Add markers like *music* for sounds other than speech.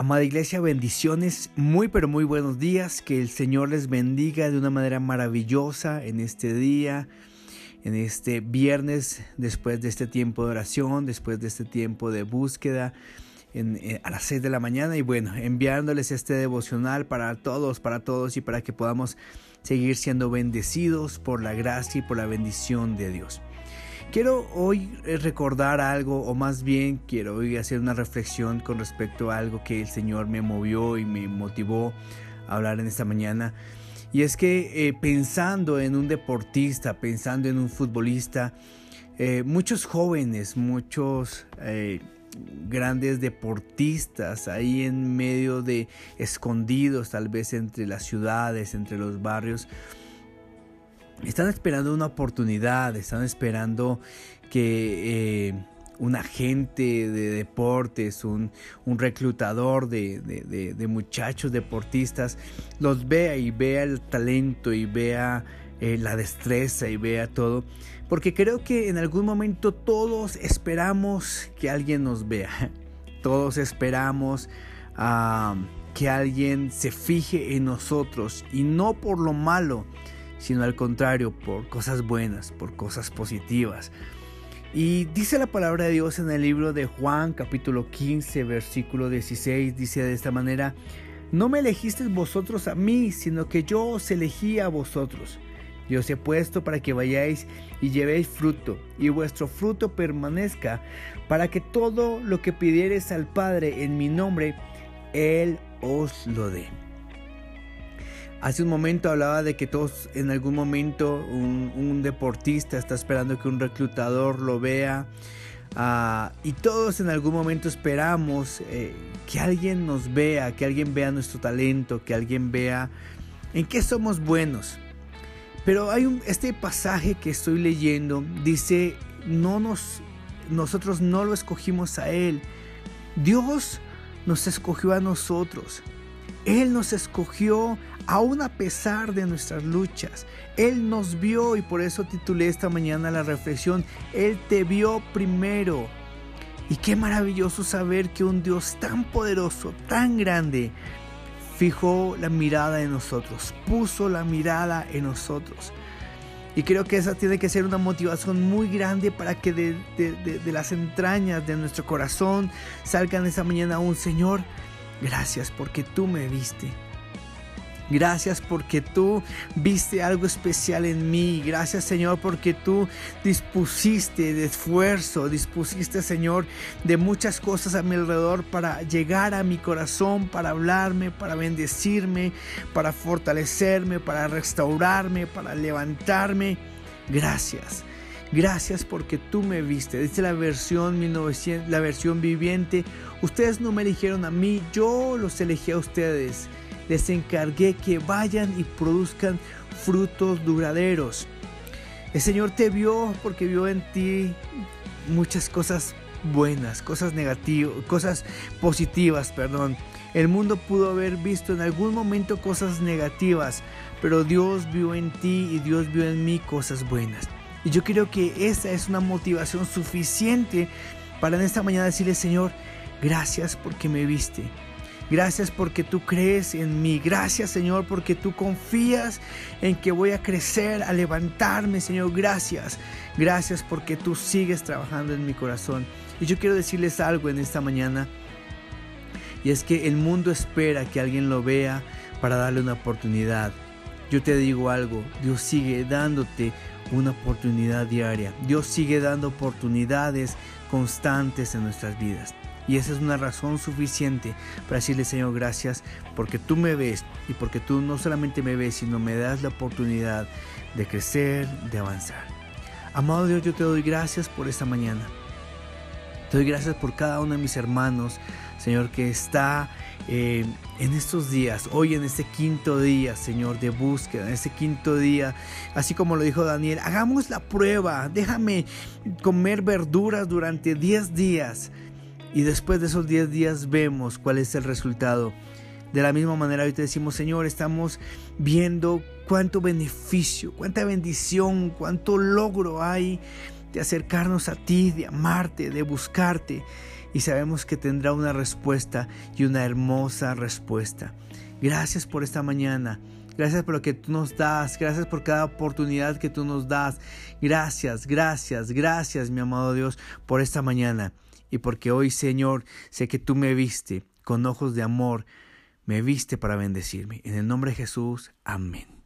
Amada iglesia, bendiciones, muy pero muy buenos días, que el Señor les bendiga de una manera maravillosa en este día, en este viernes, después de este tiempo de oración, después de este tiempo de búsqueda. Eh, a las 6 de la mañana y bueno, enviándoles este devocional para todos, para todos y para que podamos seguir siendo bendecidos por la gracia y por la bendición de Dios. Quiero hoy eh, recordar algo, o más bien quiero hoy hacer una reflexión con respecto a algo que el Señor me movió y me motivó a hablar en esta mañana. Y es que eh, pensando en un deportista, pensando en un futbolista, eh, muchos jóvenes, muchos grandes deportistas ahí en medio de escondidos tal vez entre las ciudades, entre los barrios, están esperando una oportunidad, están esperando que eh, un agente de deportes, un, reclutador de, muchachos deportistas, los vea y vea el talento y vea eh, la destreza y vea todo. Porque creo que en algún momento todos esperamos que alguien nos vea. *laughs* Todos esperamos ah, que alguien se fije en nosotros y no por lo malo, sino al contrario, por cosas buenas, por cosas positivas. Y dice la palabra de Dios en el libro de Juan capítulo 15 versículo 16, dice de esta manera, no me elegisteis vosotros a mí, sino que yo os elegí a vosotros. Yo os he puesto para que vayáis y llevéis fruto, y vuestro fruto permanezca, para que todo lo que pidiereis al Padre en mi nombre, Él os lo dé. Hace un momento hablaba de que todos en algún momento un, deportista está esperando que un reclutador lo vea. Ah, y todos en algún momento esperamos eh, que alguien nos vea, que alguien vea nuestro talento, que alguien vea en qué somos buenos. Pero hay un, este pasaje que estoy leyendo dice, no nos, nosotros no lo escogimos a Él. Dios nos escogió a nosotros. Él nos escogió aún a pesar de nuestras luchas. Él nos vio y por eso titulé esta mañana la reflexión, Él te vio primero. Y qué maravilloso saber que un Dios tan poderoso, tan grande, fijó la mirada en nosotros, puso la mirada en nosotros. Y creo que esa tiene que ser una motivación muy grande para que de, de las entrañas de nuestro corazón salgan esa mañana un Señor, gracias porque tú me viste. Gracias porque tú viste algo especial en mí. Gracias Señor porque tú dispusiste de esfuerzo, dispusiste Señor de muchas cosas a mi alrededor para llegar a mi corazón, para hablarme, para bendecirme, para fortalecerme, para restaurarme, para levantarme. Gracias. Gracias porque tú me viste. Dice la versión 1900, la versión viviente. Ustedes no me eligieron a mí, yo los elegí a ustedes les encargué que vayan y produzcan frutos duraderos. El Señor te vio porque vio en ti muchas cosas buenas, cosas negativas, cosas positivas, perdón. El mundo pudo haber visto en algún momento cosas negativas, pero Dios vio en ti y Dios vio en mí cosas buenas. Y yo creo que esa es una motivación suficiente para en esta mañana decirle, Señor, gracias porque me viste. Gracias porque tú crees en mí. Gracias Señor porque tú confías en que voy a crecer, a levantarme Señor. Gracias. Gracias porque tú sigues trabajando en mi corazón. Y yo quiero decirles algo en esta mañana. Y es que el mundo espera que alguien lo vea para darle una oportunidad. Yo te digo algo, Dios sigue dándote una oportunidad diaria. Dios sigue dando oportunidades constantes en nuestras vidas. Y esa es una razón suficiente para decirle, Señor, gracias porque tú me ves y porque tú no solamente me ves, sino me das la oportunidad de crecer, de avanzar. Amado Dios, yo te doy gracias por esta mañana. Te doy gracias por cada uno de mis hermanos, Señor, que está eh, en estos días, hoy en este quinto día, Señor, de búsqueda, en este quinto día, así como lo dijo Daniel, hagamos la prueba, déjame comer verduras durante 10 días y después de esos 10 días vemos cuál es el resultado. De la misma manera hoy te decimos, Señor, estamos viendo cuánto beneficio, cuánta bendición, cuánto logro hay de acercarnos a ti, de amarte, de buscarte. y sabemos que tendrá una respuesta y una hermosa respuesta. Gracias por esta mañana. Gracias por lo que tú nos das. Gracias por cada oportunidad que tú nos das. Gracias, gracias, gracias, mi amado Dios, por esta mañana. Y porque hoy, Señor, sé que tú me viste con ojos de amor. Me viste para bendecirme. En el nombre de Jesús. Amén.